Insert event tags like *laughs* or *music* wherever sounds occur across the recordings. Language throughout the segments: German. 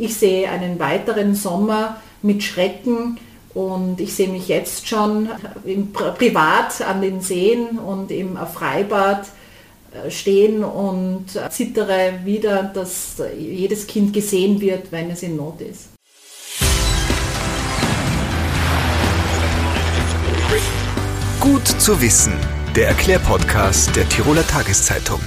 ich sehe einen weiteren Sommer mit Schrecken und ich sehe mich jetzt schon im privat an den Seen und im Freibad äh, stehen und zittere wieder, dass jedes Kind gesehen wird, wenn es in Not ist. Gut zu wissen, der Erklärpodcast der Tiroler Tageszeitung.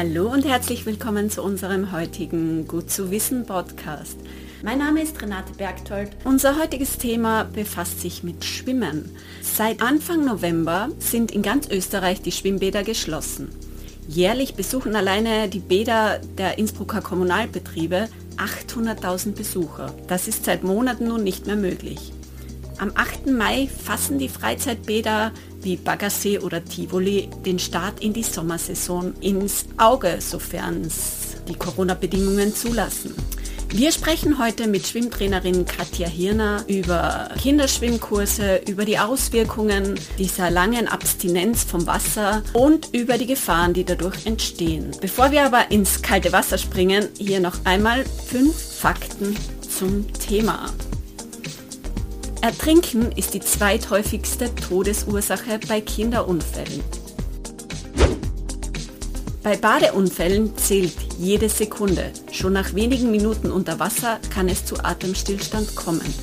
Hallo und herzlich willkommen zu unserem heutigen Gut zu wissen Podcast. Mein Name ist Renate Bergtold. Unser heutiges Thema befasst sich mit Schwimmen. Seit Anfang November sind in ganz Österreich die Schwimmbäder geschlossen. Jährlich besuchen alleine die Bäder der Innsbrucker Kommunalbetriebe 800.000 Besucher. Das ist seit Monaten nun nicht mehr möglich. Am 8. Mai fassen die Freizeitbäder wie Baggersee oder Tivoli den Start in die Sommersaison ins Auge, sofern es die Corona-Bedingungen zulassen. Wir sprechen heute mit Schwimmtrainerin Katja Hirner über Kinderschwimmkurse, über die Auswirkungen dieser langen Abstinenz vom Wasser und über die Gefahren, die dadurch entstehen. Bevor wir aber ins kalte Wasser springen, hier noch einmal fünf Fakten zum Thema. Ertrinken ist die zweithäufigste Todesursache bei Kinderunfällen. Bei Badeunfällen zählt jede Sekunde. Schon nach wenigen Minuten unter Wasser kann es zu Atemstillstand kommen.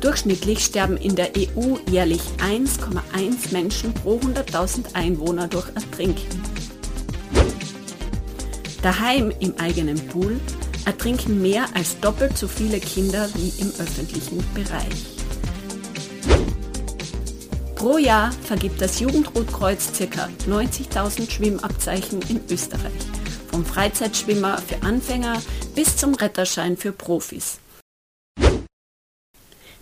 Durchschnittlich sterben in der EU jährlich 1,1 Menschen pro 100.000 Einwohner durch Ertrinken. Daheim im eigenen Pool ertrinken mehr als doppelt so viele Kinder wie im öffentlichen Bereich. Pro Jahr vergibt das Jugendrotkreuz ca. 90.000 Schwimmabzeichen in Österreich, vom Freizeitschwimmer für Anfänger bis zum Retterschein für Profis.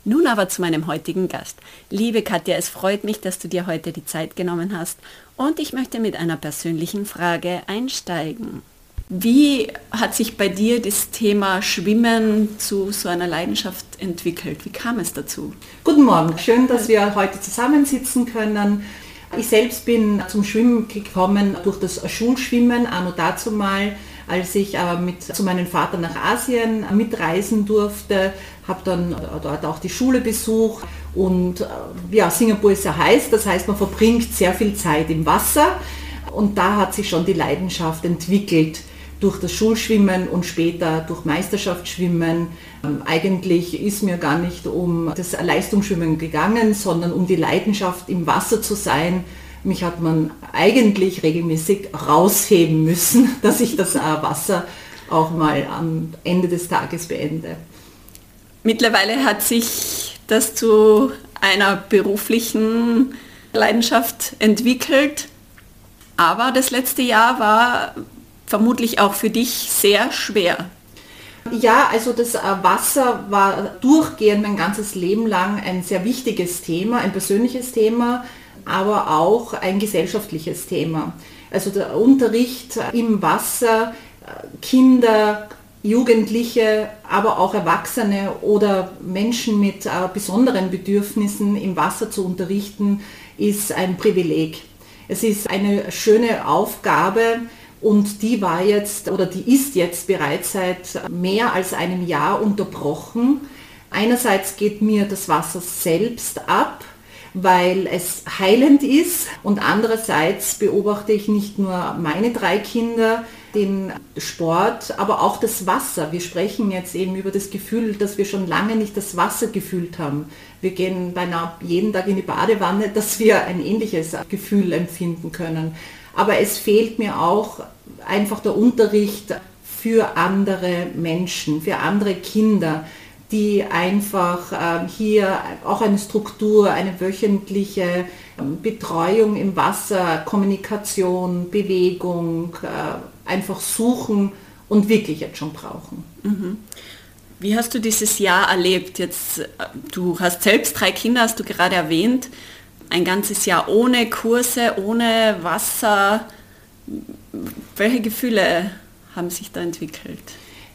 Nun aber zu meinem heutigen Gast. Liebe Katja, es freut mich, dass du dir heute die Zeit genommen hast und ich möchte mit einer persönlichen Frage einsteigen. Wie hat sich bei dir das Thema Schwimmen zu so einer Leidenschaft entwickelt? Wie kam es dazu? Guten Morgen, schön, dass wir heute zusammensitzen können. Ich selbst bin zum Schwimmen gekommen durch das Schulschwimmen, anno dazu mal, als ich aber mit, zu meinem Vater nach Asien mitreisen durfte, habe dann dort auch die Schule besucht und ja, Singapur ist sehr heiß, das heißt man verbringt sehr viel Zeit im Wasser und da hat sich schon die Leidenschaft entwickelt durch das Schulschwimmen und später durch Meisterschaftsschwimmen. Ähm, eigentlich ist mir gar nicht um das Leistungsschwimmen gegangen, sondern um die Leidenschaft im Wasser zu sein. Mich hat man eigentlich regelmäßig rausheben müssen, *laughs* dass ich das äh, Wasser auch mal am Ende des Tages beende. Mittlerweile hat sich das zu einer beruflichen Leidenschaft entwickelt. Aber das letzte Jahr war vermutlich auch für dich sehr schwer. Ja, also das äh, Wasser war durchgehend mein ganzes Leben lang ein sehr wichtiges Thema, ein persönliches Thema, aber auch ein gesellschaftliches Thema. Also der Unterricht im Wasser, äh, Kinder, Jugendliche, aber auch Erwachsene oder Menschen mit äh, besonderen Bedürfnissen im Wasser zu unterrichten, ist ein Privileg. Es ist eine schöne Aufgabe, und die war jetzt oder die ist jetzt bereits seit mehr als einem Jahr unterbrochen. Einerseits geht mir das Wasser selbst ab, weil es heilend ist und andererseits beobachte ich nicht nur meine drei Kinder, den Sport, aber auch das Wasser. Wir sprechen jetzt eben über das Gefühl, dass wir schon lange nicht das Wasser gefühlt haben. Wir gehen beinahe jeden Tag in die Badewanne, dass wir ein ähnliches Gefühl empfinden können aber es fehlt mir auch einfach der Unterricht für andere Menschen, für andere Kinder, die einfach äh, hier auch eine Struktur, eine wöchentliche ähm, Betreuung im Wasser, Kommunikation, Bewegung äh, einfach suchen und wirklich jetzt schon brauchen. Mhm. Wie hast du dieses Jahr erlebt? Jetzt, äh, du hast selbst drei Kinder, hast du gerade erwähnt ein ganzes Jahr ohne Kurse, ohne Wasser. Welche Gefühle haben sich da entwickelt?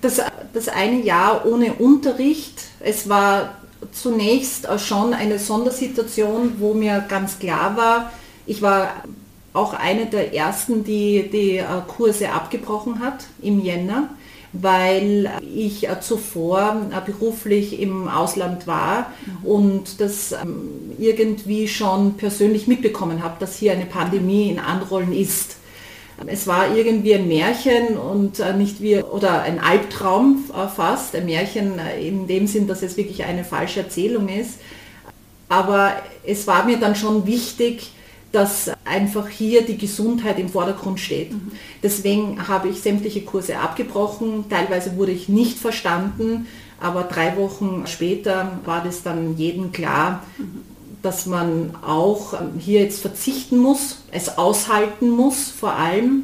Das, das eine Jahr ohne Unterricht, es war zunächst schon eine Sondersituation, wo mir ganz klar war, ich war auch eine der ersten, die die äh, Kurse abgebrochen hat im Jänner, weil ich äh, zuvor äh, beruflich im Ausland war mhm. und das ähm, irgendwie schon persönlich mitbekommen habe, dass hier eine Pandemie in Anrollen ist. Es war irgendwie ein Märchen und nicht wie, oder ein Albtraum fast, ein Märchen in dem Sinn, dass es wirklich eine falsche Erzählung ist. Aber es war mir dann schon wichtig, dass einfach hier die Gesundheit im Vordergrund steht. Mhm. Deswegen habe ich sämtliche Kurse abgebrochen. Teilweise wurde ich nicht verstanden, aber drei Wochen später war das dann jedem klar, mhm. dass man auch hier jetzt verzichten muss, es aushalten muss vor allem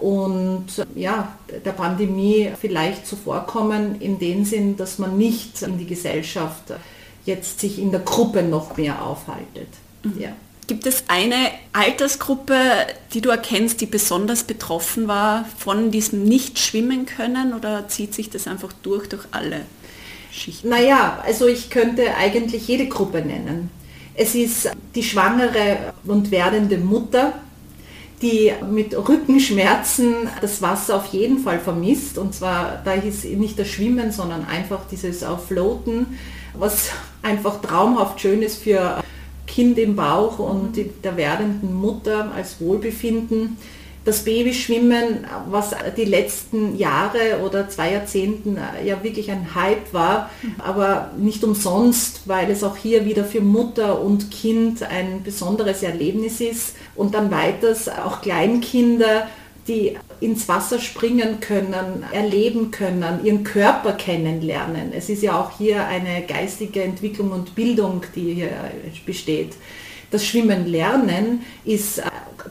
und ja, der Pandemie vielleicht zuvorkommen in dem Sinn, dass man nicht in die Gesellschaft jetzt sich in der Gruppe noch mehr aufhaltet. Mhm. Ja. Gibt es eine Altersgruppe, die du erkennst, die besonders betroffen war von diesem Nicht-Schwimmen können oder zieht sich das einfach durch durch alle Schichten? Naja, also ich könnte eigentlich jede Gruppe nennen. Es ist die schwangere und werdende Mutter, die mit Rückenschmerzen das Wasser auf jeden Fall vermisst. Und zwar, da ist nicht das Schwimmen, sondern einfach dieses Floaten, was einfach traumhaft schön ist für Kind im Bauch und der werdenden Mutter als Wohlbefinden. Das Babyschwimmen, was die letzten Jahre oder zwei Jahrzehnten ja wirklich ein Hype war, aber nicht umsonst, weil es auch hier wieder für Mutter und Kind ein besonderes Erlebnis ist. Und dann weiters auch Kleinkinder die ins Wasser springen können, erleben können, ihren Körper kennenlernen. Es ist ja auch hier eine geistige Entwicklung und Bildung, die hier besteht. Das Schwimmen lernen ist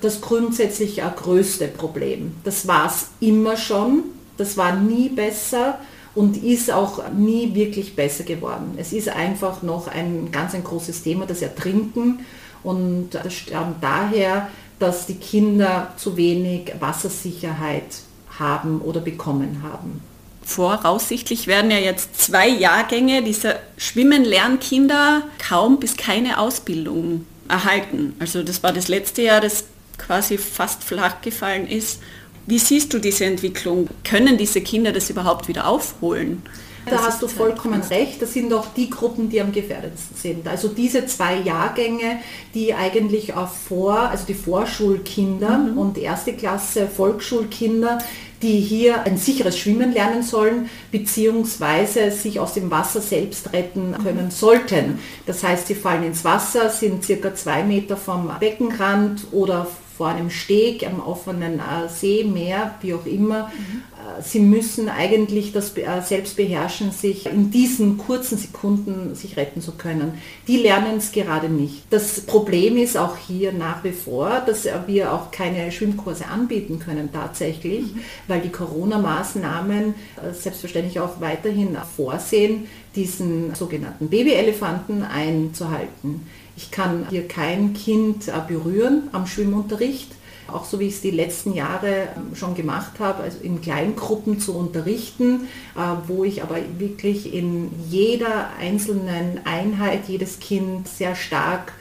das grundsätzlich größte Problem. Das war es immer schon, das war nie besser und ist auch nie wirklich besser geworden. Es ist einfach noch ein ganz ein großes Thema, das Ertrinken und das stammt daher, dass die Kinder zu wenig Wassersicherheit haben oder bekommen haben. Voraussichtlich werden ja jetzt zwei Jahrgänge dieser Schwimmen-Lernkinder kaum bis keine Ausbildung erhalten. Also das war das letzte Jahr, das quasi fast flach gefallen ist. Wie siehst du diese Entwicklung? Können diese Kinder das überhaupt wieder aufholen? Da hast du vollkommen recht. Das sind auch die Gruppen, die am gefährdetsten sind. Also diese zwei Jahrgänge, die eigentlich auch vor, also die Vorschulkinder mhm. und erste Klasse Volksschulkinder, die hier ein sicheres Schwimmen lernen sollen, beziehungsweise sich aus dem Wasser selbst retten können sollten. Das heißt, sie fallen ins Wasser, sind circa zwei Meter vom Beckenrand oder vor einem Steg am offenen äh, See, Meer, wie auch immer. Mhm. Äh, sie müssen eigentlich das äh, selbst beherrschen, sich in diesen kurzen Sekunden sich retten zu können. Die lernen es gerade nicht. Das Problem ist auch hier nach wie vor, dass wir auch keine Schwimmkurse anbieten können tatsächlich, mhm. weil die Corona-Maßnahmen selbstverständlich auch weiterhin vorsehen, diesen sogenannten Babyelefanten einzuhalten. Ich kann hier kein Kind äh, berühren am Schwimmunterricht, auch so wie ich es die letzten Jahre ähm, schon gemacht habe, also in Kleingruppen zu unterrichten, äh, wo ich aber wirklich in jeder einzelnen Einheit jedes Kind sehr stark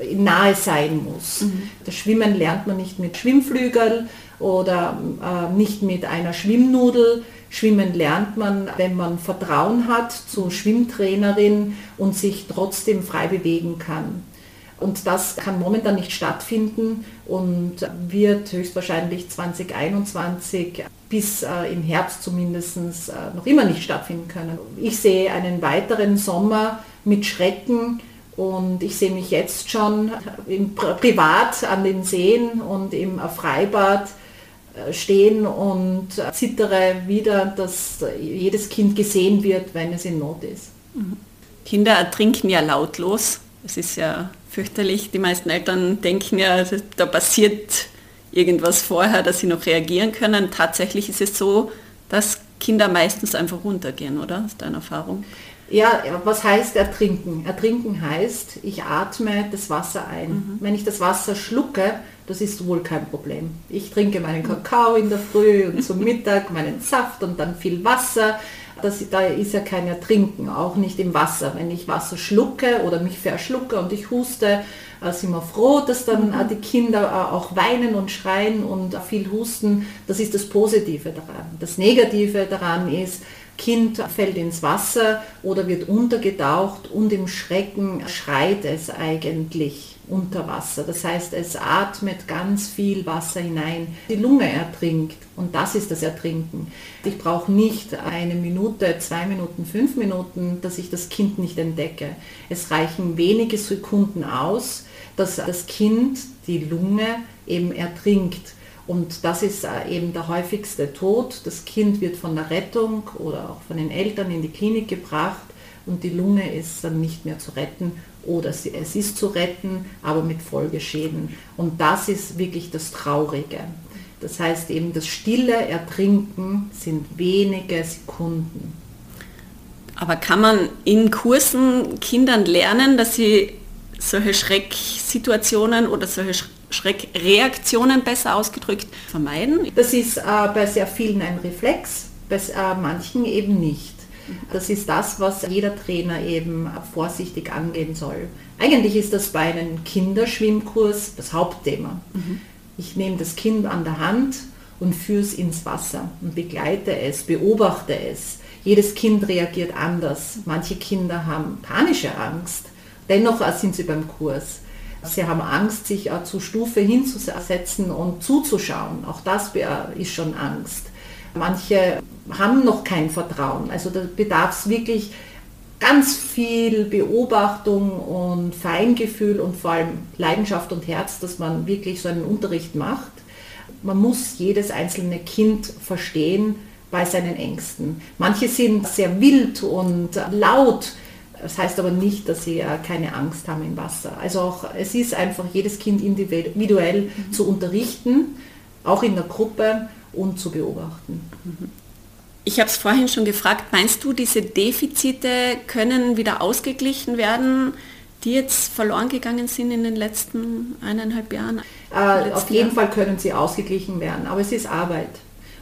äh, nahe sein muss. Mhm. Das Schwimmen lernt man nicht mit Schwimmflügel oder nicht mit einer Schwimmnudel, Schwimmen lernt man, wenn man Vertrauen hat zur Schwimmtrainerin und sich trotzdem frei bewegen kann. Und das kann momentan nicht stattfinden und wird höchstwahrscheinlich 2021 bis äh, im Herbst zumindest äh, noch immer nicht stattfinden können. Ich sehe einen weiteren Sommer mit Schrecken und ich sehe mich jetzt schon im privat an den Seen und im Freibad äh, stehen und zittere wieder, dass jedes Kind gesehen wird, wenn es in Not ist. Mhm. Kinder ertrinken ja lautlos. Es ist ja fürchterlich. Die meisten Eltern denken ja, da passiert irgendwas vorher, dass sie noch reagieren können. Tatsächlich ist es so, dass Kinder meistens einfach runtergehen, oder? Ist deine Erfahrung? Ja, was heißt ertrinken? Ertrinken heißt, ich atme das Wasser ein. Mhm. Wenn ich das Wasser schlucke, das ist wohl kein Problem. Ich trinke meinen Kakao in der Früh und zum *laughs* Mittag meinen Saft und dann viel Wasser. Das, da ist ja kein Ertrinken, auch nicht im Wasser. Wenn ich Wasser schlucke oder mich verschlucke und ich huste, äh, sind wir froh, dass dann äh, die Kinder äh, auch weinen und schreien und viel husten. Das ist das Positive daran. Das Negative daran ist, Kind fällt ins Wasser oder wird untergetaucht und im Schrecken schreit es eigentlich unter Wasser. Das heißt, es atmet ganz viel Wasser hinein. Die Lunge ertrinkt und das ist das Ertrinken. Ich brauche nicht eine Minute, zwei Minuten, fünf Minuten, dass ich das Kind nicht entdecke. Es reichen wenige Sekunden aus, dass das Kind die Lunge eben ertrinkt. Und das ist äh, eben der häufigste Tod. Das Kind wird von der Rettung oder auch von den Eltern in die Klinik gebracht und die Lunge ist dann nicht mehr zu retten oder es ist zu retten, aber mit Folgeschäden. Und das ist wirklich das Traurige. Das heißt eben, das stille Ertrinken sind wenige Sekunden. Aber kann man in Kursen Kindern lernen, dass sie solche Schrecksituationen oder solche Schreckreaktionen besser ausgedrückt vermeiden? Das ist äh, bei sehr vielen ein Reflex, bei äh, manchen eben nicht. Das ist das, was jeder Trainer eben vorsichtig angehen soll. Eigentlich ist das bei einem Kinderschwimmkurs das Hauptthema. Mhm. Ich nehme das Kind an der Hand und führe es ins Wasser und begleite es, beobachte es. Jedes Kind reagiert anders. Manche Kinder haben panische Angst. Dennoch sind sie beim Kurs. Sie haben Angst, sich zur Stufe hinzusetzen und zuzuschauen. Auch das ist schon Angst. Manche haben noch kein Vertrauen. Also da bedarf es wirklich ganz viel Beobachtung und Feingefühl und vor allem Leidenschaft und Herz, dass man wirklich so einen Unterricht macht. Man muss jedes einzelne Kind verstehen bei seinen Ängsten. Manche sind sehr wild und laut, das heißt aber nicht, dass sie keine Angst haben im Wasser. Also auch, es ist einfach jedes Kind individuell mhm. zu unterrichten, auch in der Gruppe und zu beobachten. Ich habe es vorhin schon gefragt, meinst du, diese Defizite können wieder ausgeglichen werden, die jetzt verloren gegangen sind in den letzten eineinhalb Jahren? Äh, auf jeden Jahr? Fall können sie ausgeglichen werden, aber es ist Arbeit.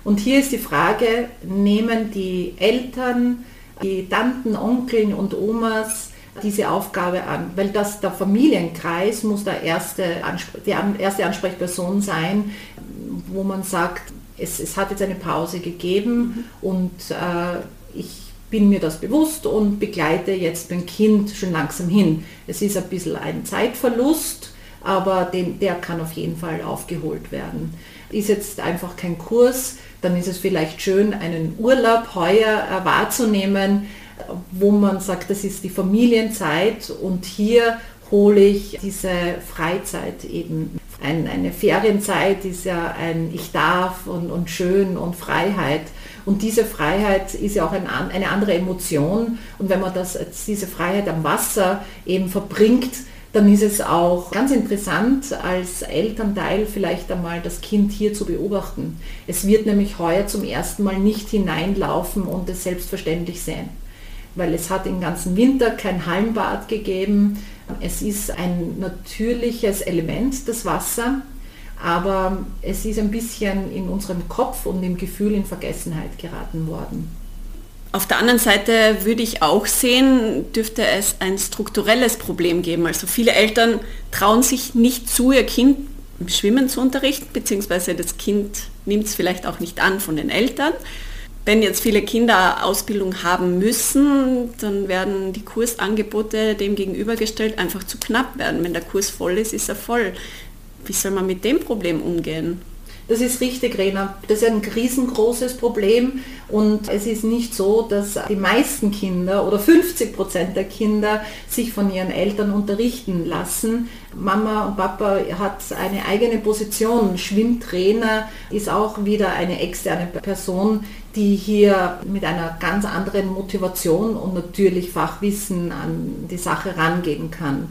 Und hier ist die Frage, nehmen die Eltern, die Tanten, Onkeln und Omas diese Aufgabe an, weil das der Familienkreis muss der erste, die erste Ansprechperson sein, wo man sagt, es, es hat jetzt eine Pause gegeben mhm. und äh, ich bin mir das bewusst und begleite jetzt mein Kind schon langsam hin. Es ist ein bisschen ein Zeitverlust, aber den, der kann auf jeden Fall aufgeholt werden. Ist jetzt einfach kein Kurs, dann ist es vielleicht schön, einen Urlaub heuer wahrzunehmen, wo man sagt, das ist die Familienzeit und hier hole ich diese Freizeit eben ein, eine Ferienzeit ist ja ein Ich darf und, und schön und Freiheit. Und diese Freiheit ist ja auch ein, eine andere Emotion. Und wenn man das, diese Freiheit am Wasser eben verbringt, dann ist es auch ganz interessant, als Elternteil vielleicht einmal das Kind hier zu beobachten. Es wird nämlich heuer zum ersten Mal nicht hineinlaufen und es selbstverständlich sehen. Weil es hat den ganzen Winter kein Hallenbad gegeben, es ist ein natürliches Element, das Wasser, aber es ist ein bisschen in unserem Kopf und im Gefühl in Vergessenheit geraten worden. Auf der anderen Seite würde ich auch sehen, dürfte es ein strukturelles Problem geben. Also viele Eltern trauen sich nicht zu, ihr Kind im Schwimmen zu unterrichten, beziehungsweise das Kind nimmt es vielleicht auch nicht an von den Eltern wenn jetzt viele Kinder Ausbildung haben müssen, dann werden die Kursangebote dem gegenübergestellt einfach zu knapp werden. Wenn der Kurs voll ist, ist er voll. Wie soll man mit dem Problem umgehen? Das ist richtig, Rena. Das ist ein riesengroßes Problem und es ist nicht so, dass die meisten Kinder oder 50 Prozent der Kinder sich von ihren Eltern unterrichten lassen. Mama und Papa hat eine eigene Position. Schwimmtrainer ist auch wieder eine externe Person, die hier mit einer ganz anderen Motivation und natürlich Fachwissen an die Sache rangehen kann.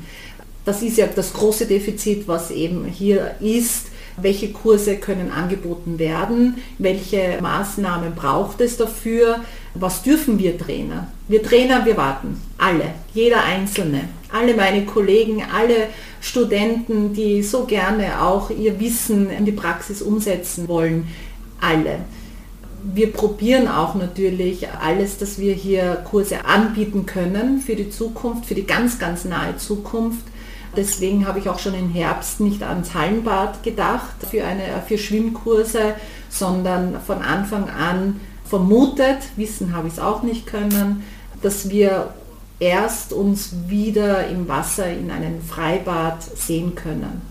Das ist ja das große Defizit, was eben hier ist. Welche Kurse können angeboten werden? Welche Maßnahmen braucht es dafür? Was dürfen wir Trainer? Wir Trainer, wir warten. Alle, jeder Einzelne. Alle meine Kollegen, alle Studenten, die so gerne auch ihr Wissen in die Praxis umsetzen wollen. Alle wir probieren auch natürlich alles, dass wir hier Kurse anbieten können für die Zukunft, für die ganz, ganz nahe Zukunft. Deswegen habe ich auch schon im Herbst nicht ans Hallenbad gedacht für, eine, für Schwimmkurse, sondern von Anfang an vermutet, wissen habe ich es auch nicht können, dass wir erst uns wieder im Wasser in einem Freibad sehen können.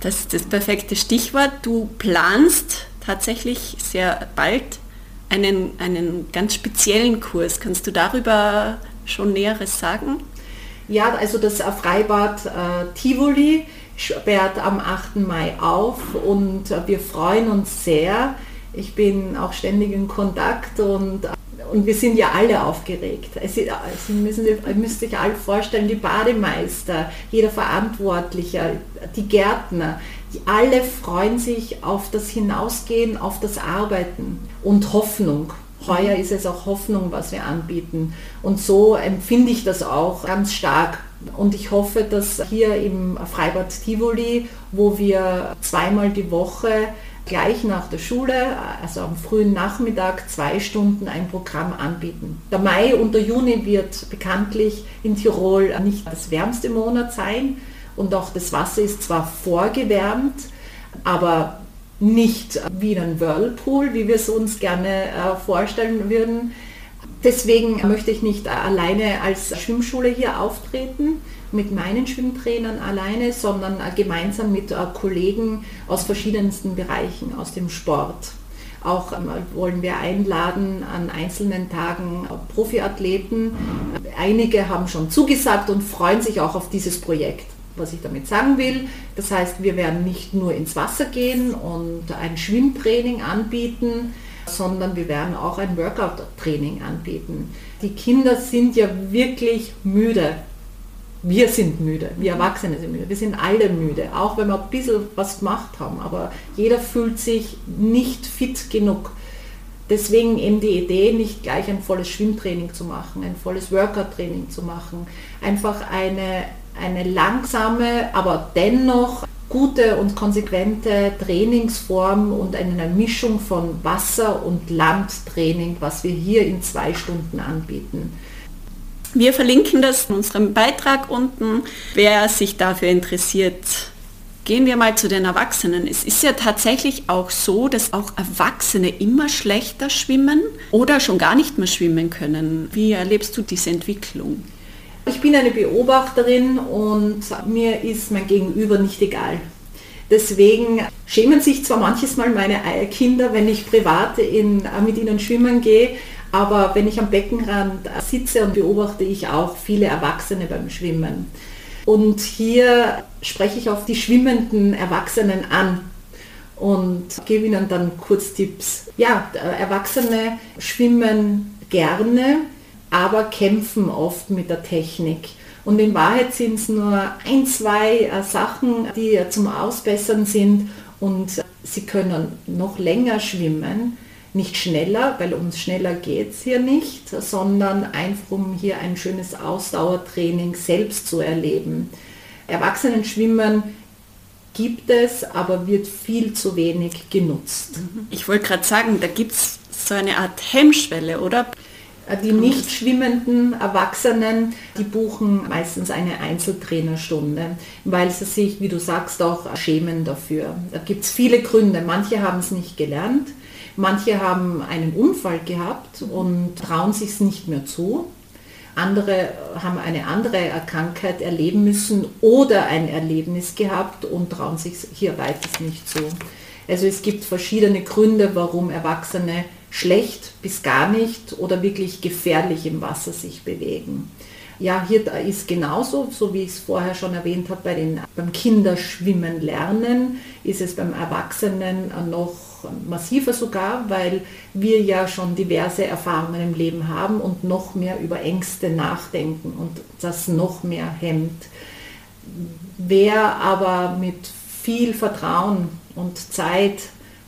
Das ist das perfekte Stichwort. Du planst tatsächlich sehr bald einen, einen ganz speziellen Kurs. Kannst du darüber schon Näheres sagen? Ja, also das Freibad äh, Tivoli sperrt am 8. Mai auf und äh, wir freuen uns sehr. Ich bin auch ständig in Kontakt und, und wir sind ja alle aufgeregt. Sie, Sie müssen, ihr müsst sich alle vorstellen, die Bademeister, jeder Verantwortliche, die Gärtner, die alle freuen sich auf das Hinausgehen, auf das Arbeiten und Hoffnung. Heuer ist es auch Hoffnung, was wir anbieten. Und so empfinde ich das auch ganz stark. Und ich hoffe, dass hier im Freibad Tivoli, wo wir zweimal die Woche gleich nach der Schule, also am frühen Nachmittag, zwei Stunden ein Programm anbieten. Der Mai und der Juni wird bekanntlich in Tirol nicht das wärmste Monat sein und auch das Wasser ist zwar vorgewärmt, aber nicht wie ein Whirlpool, wie wir es uns gerne äh, vorstellen würden. Deswegen möchte ich nicht alleine als Schwimmschule hier auftreten, mit meinen Schwimmtrainern alleine, sondern äh, gemeinsam mit äh, Kollegen aus verschiedensten Bereichen, aus dem Sport. Auch ähm, wollen wir einladen an einzelnen Tagen Profiathleten. Einige haben schon zugesagt und freuen sich auch auf dieses Projekt was ich damit sagen will. Das heißt, wir werden nicht nur ins Wasser gehen und ein Schwimmtraining anbieten, sondern wir werden auch ein Workout-Training anbieten. Die Kinder sind ja wirklich müde. Wir sind müde, wir Erwachsene sind müde, wir sind alle müde, auch wenn wir ein bisschen was gemacht haben, aber jeder fühlt sich nicht fit genug. Deswegen eben die Idee, nicht gleich ein volles Schwimmtraining zu machen, ein volles Workout-Training zu machen, einfach eine eine langsame, aber dennoch gute und konsequente Trainingsform und eine Mischung von Wasser- und Landtraining, was wir hier in zwei Stunden anbieten. Wir verlinken das in unserem Beitrag unten. Wer sich dafür interessiert, gehen wir mal zu den Erwachsenen. Es ist ja tatsächlich auch so, dass auch Erwachsene immer schlechter schwimmen oder schon gar nicht mehr schwimmen können. Wie erlebst du diese Entwicklung? Ich bin eine Beobachterin und mir ist mein Gegenüber nicht egal. Deswegen schämen sich zwar manches Mal meine Kinder, wenn ich privat in, mit ihnen schwimmen gehe, aber wenn ich am Beckenrand sitze und beobachte ich auch viele Erwachsene beim Schwimmen. Und hier spreche ich auf die schwimmenden Erwachsenen an und gebe ihnen dann kurz Tipps. Ja, Erwachsene schwimmen gerne, aber kämpfen oft mit der Technik. Und in Wahrheit sind es nur ein, zwei äh, Sachen, die zum Ausbessern sind und sie können noch länger schwimmen, nicht schneller, weil ums schneller geht es hier nicht, sondern einfach um hier ein schönes Ausdauertraining selbst zu erleben. Erwachsenenschwimmen gibt es, aber wird viel zu wenig genutzt. Ich wollte gerade sagen, da gibt es so eine Art Hemmschwelle, oder? Die nicht schwimmenden Erwachsenen, die buchen meistens eine Einzeltrainerstunde, weil sie sich, wie du sagst, auch schämen dafür. Da gibt es viele Gründe. Manche haben es nicht gelernt, manche haben einen Unfall gehabt und trauen sich es nicht mehr zu. Andere haben eine andere Krankheit erleben müssen oder ein Erlebnis gehabt und trauen sich hier weiters nicht zu. Also es gibt verschiedene Gründe, warum Erwachsene schlecht bis gar nicht oder wirklich gefährlich im Wasser sich bewegen. Ja, hier ist genauso, so wie ich es vorher schon erwähnt habe, bei den, beim Kinderschwimmen lernen ist es beim Erwachsenen noch massiver sogar, weil wir ja schon diverse Erfahrungen im Leben haben und noch mehr über Ängste nachdenken und das noch mehr hemmt. Wer aber mit viel Vertrauen und Zeit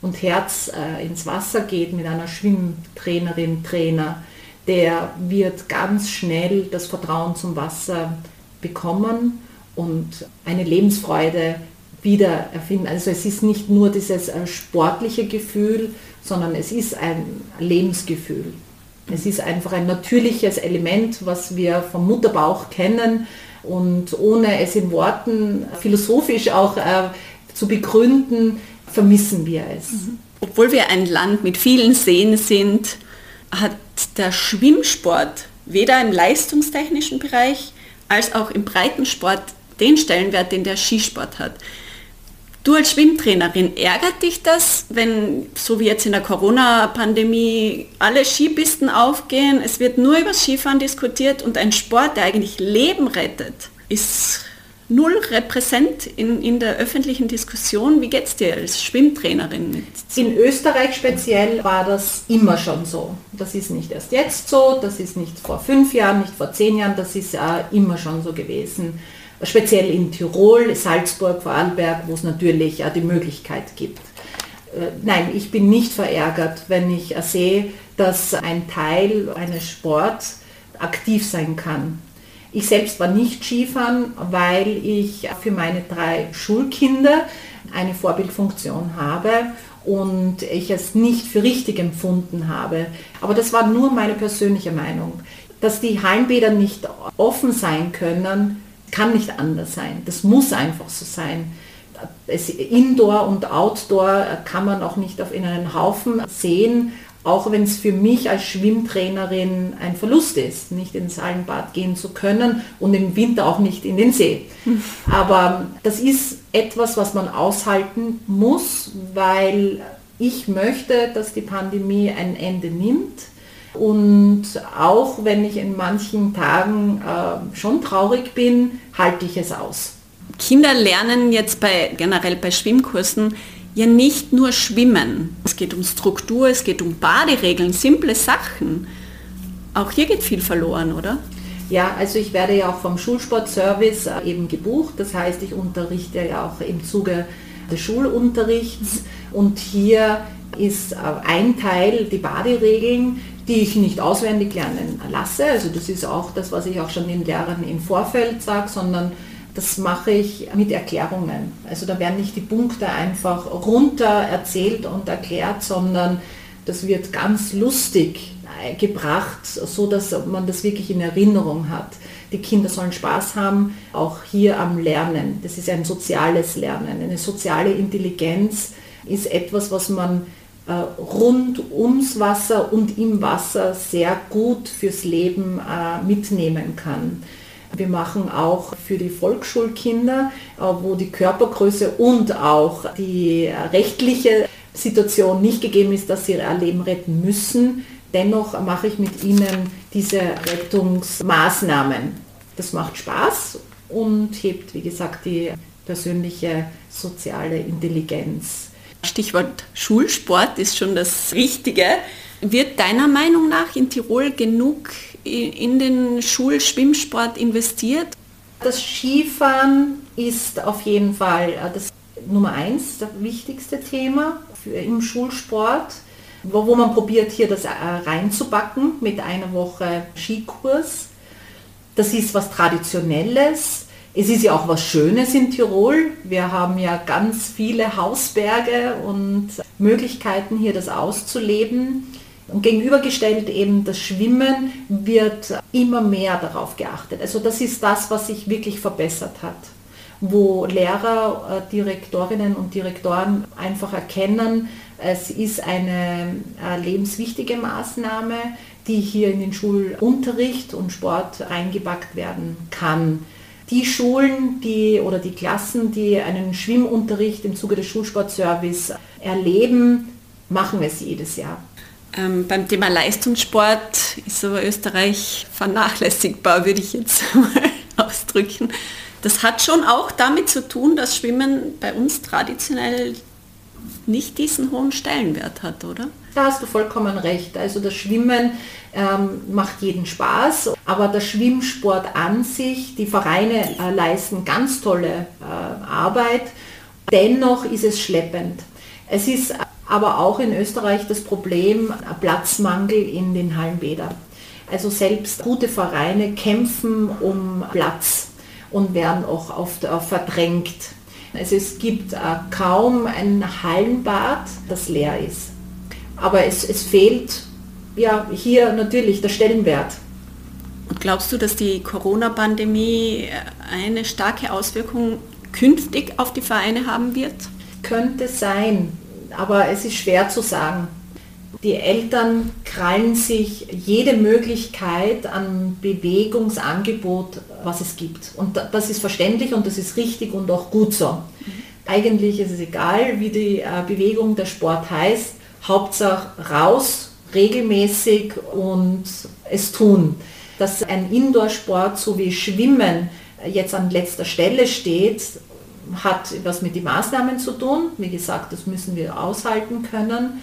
und Herz äh, ins Wasser geht mit einer Schwimmtrainerin, Trainer, der wird ganz schnell das Vertrauen zum Wasser bekommen und eine Lebensfreude wieder erfinden. Also es ist nicht nur dieses äh, sportliche Gefühl, sondern es ist ein Lebensgefühl. Es ist einfach ein natürliches Element, was wir vom Mutterbauch kennen und ohne es in Worten philosophisch auch äh, zu begründen, vermissen wir es. Obwohl wir ein Land mit vielen Seen sind, hat der Schwimmsport weder im leistungstechnischen Bereich als auch im Breitensport den Stellenwert, den der Skisport hat. Du als Schwimmtrainerin, ärgert dich das, wenn, so wie jetzt in der Corona-Pandemie, alle Skipisten aufgehen, es wird nur über Skifahren diskutiert und ein Sport, der eigentlich Leben rettet, ist null repräsent in, in der öffentlichen Diskussion. Wie geht es dir als Schwimmtrainerin? Mit? In Österreich speziell war das immer schon so. Das ist nicht erst jetzt so, das ist nicht vor fünf Jahren, nicht vor zehn Jahren, das ist äh, immer schon so gewesen speziell in Tirol, Salzburg, Vorarlberg, wo es natürlich die Möglichkeit gibt. Äh, nein, ich bin nicht verärgert, wenn ich sehe, dass ein Teil eines Sports aktiv sein kann. Ich selbst war nicht Skifahren, weil ich für meine drei Schulkinder eine Vorbildfunktion habe und ich es nicht für richtig empfunden habe. Aber das war nur meine persönliche Meinung. Dass die Hallenbäder nicht offen sein können, kann nicht anders sein. Das muss einfach so sein. Es, Indoor und Outdoor kann man auch nicht auf in einen Haufen sehen, auch wenn es für mich als Schwimmtrainerin ein Verlust ist, nicht ins Hallenbad gehen zu können und im Winter auch nicht in den See. *laughs* Aber das ist etwas, was man aushalten muss, weil ich möchte, dass die Pandemie ein Ende nimmt und auch wenn ich in manchen Tagen äh, schon traurig bin, halte ich es aus. Kinder lernen jetzt bei, generell bei Schwimmkursen ja nicht nur schwimmen. Es geht um Struktur, es geht um Baderegeln, simple Sachen. Auch hier geht viel verloren, oder? Ja, also ich werde ja auch vom Schulsportservice äh, eben gebucht. Das heißt, ich unterrichte ja auch im Zuge des Schulunterrichts. Und hier ist äh, ein Teil die Baderegeln, die ich nicht auswendig lernen lasse. Also das ist auch das, was ich auch schon den Lehrern im Vorfeld sage, sondern das mache ich mit Erklärungen. Also da werden nicht die Punkte einfach runter erzählt und erklärt, sondern das wird ganz lustig gebracht, so dass man das wirklich in Erinnerung hat. Die Kinder sollen Spaß haben, auch hier am Lernen. Das ist ein soziales Lernen. Eine soziale Intelligenz ist etwas, was man äh, rund ums Wasser und im Wasser sehr gut fürs Leben äh, mitnehmen kann. Wir machen auch für die Volksschulkinder, äh, wo die Körpergröße und auch die rechtliche Situation nicht gegeben ist, dass sie ihr Leben retten müssen. Dennoch mache ich mit ihnen diese Rettungsmaßnahmen. Das macht Spaß und hebt, wie gesagt, die persönliche soziale Intelligenz. Stichwort Schulsport ist schon das Richtige. Wird deiner Meinung nach in Tirol genug in den Schulschwimmsport investiert? Das Skifahren ist auf jeden Fall äh, das Nummer eins, das wichtigste Thema im Schulsport, wo, wo man probiert hier das äh, reinzubacken mit einer Woche Skikurs. Das ist was Traditionelles. Es ist ja auch was Schönes in Tirol. Wir haben ja ganz viele Hausberge und Möglichkeiten hier das auszuleben. Und gegenübergestellt eben das Schwimmen wird immer mehr darauf geachtet. Also das ist das, was sich wirklich verbessert hat. Wo Lehrer, äh, Direktorinnen und Direktoren einfach erkennen, es ist eine äh, lebenswichtige Maßnahme, die hier in den Schulunterricht und Sport eingepackt werden kann. Die Schulen die, oder die Klassen, die einen Schwimmunterricht im Zuge des Schulsportservice erleben, machen es jedes Jahr. Ähm, beim Thema Leistungssport ist aber Österreich vernachlässigbar, würde ich jetzt *laughs* mal ausdrücken. Das hat schon auch damit zu tun, dass Schwimmen bei uns traditionell nicht diesen hohen Stellenwert hat, oder? Da hast du vollkommen recht. Also das Schwimmen ähm, macht jeden Spaß, aber der Schwimmsport an sich, die Vereine äh, leisten ganz tolle äh, Arbeit. Dennoch ist es schleppend. Es ist aber auch in Österreich das Problem Platzmangel in den Hallenbädern. Also selbst gute Vereine kämpfen um Platz und werden auch oft verdrängt. Also es gibt äh, kaum ein Hallenbad, das leer ist. Aber es, es fehlt ja hier natürlich der Stellenwert. Und glaubst du, dass die Corona-Pandemie eine starke Auswirkung künftig auf die Vereine haben wird? Könnte sein, aber es ist schwer zu sagen. Die Eltern krallen sich jede Möglichkeit an Bewegungsangebot, was es gibt. Und das ist verständlich und das ist richtig und auch gut so. Eigentlich ist es egal, wie die äh, Bewegung der Sport heißt. Hauptsache raus, regelmäßig und es tun. Dass ein Indoor-Sport so wie Schwimmen jetzt an letzter Stelle steht, hat was mit den Maßnahmen zu tun. Wie gesagt, das müssen wir aushalten können.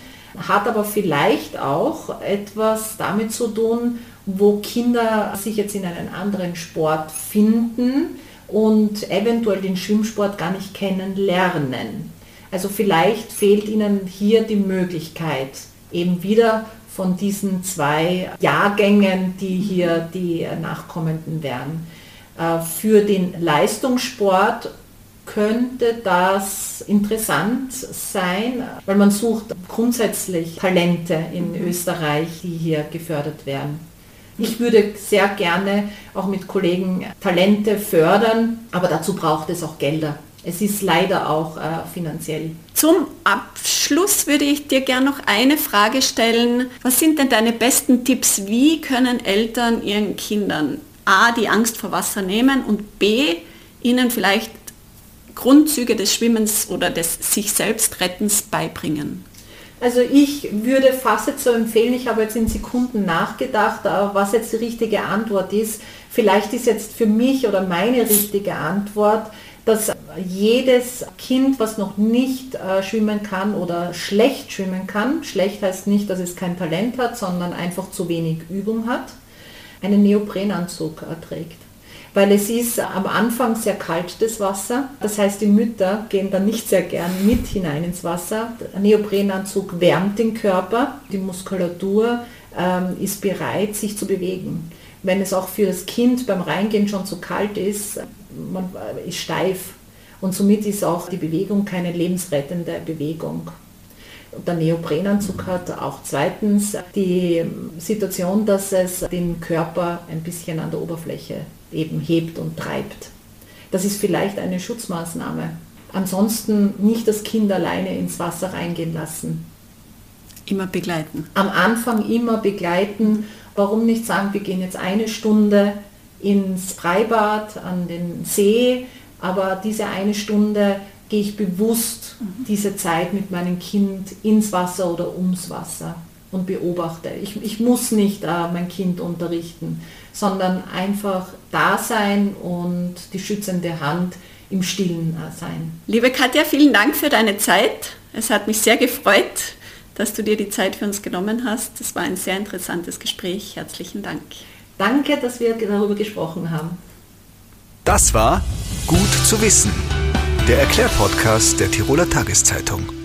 Hat aber vielleicht auch etwas damit zu tun, wo Kinder sich jetzt in einen anderen Sport finden und eventuell den Schwimmsport gar nicht kennenlernen. Also vielleicht fehlt ihnen hier die Möglichkeit, eben wieder von diesen zwei Jahrgängen, die hier die Nachkommenden wären. Äh, für den Leistungssport könnte das interessant sein, weil man sucht grundsätzlich Talente in mhm. Österreich, die hier gefördert werden. Ich würde sehr gerne auch mit Kollegen Talente fördern, aber dazu braucht es auch Gelder. Es ist leider auch äh, finanziell. Zum Abschluss würde ich dir gerne noch eine Frage stellen. Was sind denn deine besten Tipps? Wie können Eltern ihren Kindern A, die Angst vor Wasser nehmen und B, ihnen vielleicht Grundzüge des Schwimmens oder des sich selbst Rettens beibringen? Also ich würde fast jetzt so empfehlen, ich habe jetzt in Sekunden nachgedacht, was jetzt die richtige Antwort ist. Vielleicht ist jetzt für mich oder meine richtige Antwort, dass jedes Kind, was noch nicht äh, schwimmen kann oder schlecht schwimmen kann, schlecht heißt nicht, dass es kein Talent hat, sondern einfach zu wenig Übung hat, einen Neoprenanzug äh, trägt weil es ist am Anfang sehr kalt, das Wasser. Das heißt, die Mütter gehen dann nicht sehr gern mit hinein ins Wasser. Der Neoprenanzug wärmt den Körper, die Muskulatur ähm, ist bereit, sich zu bewegen. Wenn es auch für das Kind beim Reingehen schon zu kalt ist, man äh, ist steif und somit ist auch die Bewegung keine lebensrettende Bewegung. Der Neoprenanzug hat auch zweitens die Situation, dass es den Körper ein bisschen an der Oberfläche eben hebt und treibt. Das ist vielleicht eine Schutzmaßnahme. Ansonsten nicht das Kind alleine ins Wasser reingehen lassen. Immer begleiten. Am Anfang immer begleiten. Warum nicht sagen, wir gehen jetzt eine Stunde ins Freibad, an den See, aber diese eine Stunde gehe ich bewusst mhm. diese Zeit mit meinem Kind ins Wasser oder ums Wasser und beobachte. Ich, ich muss nicht äh, mein Kind unterrichten sondern einfach da sein und die schützende Hand im Stillen sein. Liebe Katja, vielen Dank für deine Zeit. Es hat mich sehr gefreut, dass du dir die Zeit für uns genommen hast. Das war ein sehr interessantes Gespräch. Herzlichen Dank. Danke, dass wir darüber gesprochen haben. Das war Gut zu wissen, der Erklärpodcast der Tiroler Tageszeitung.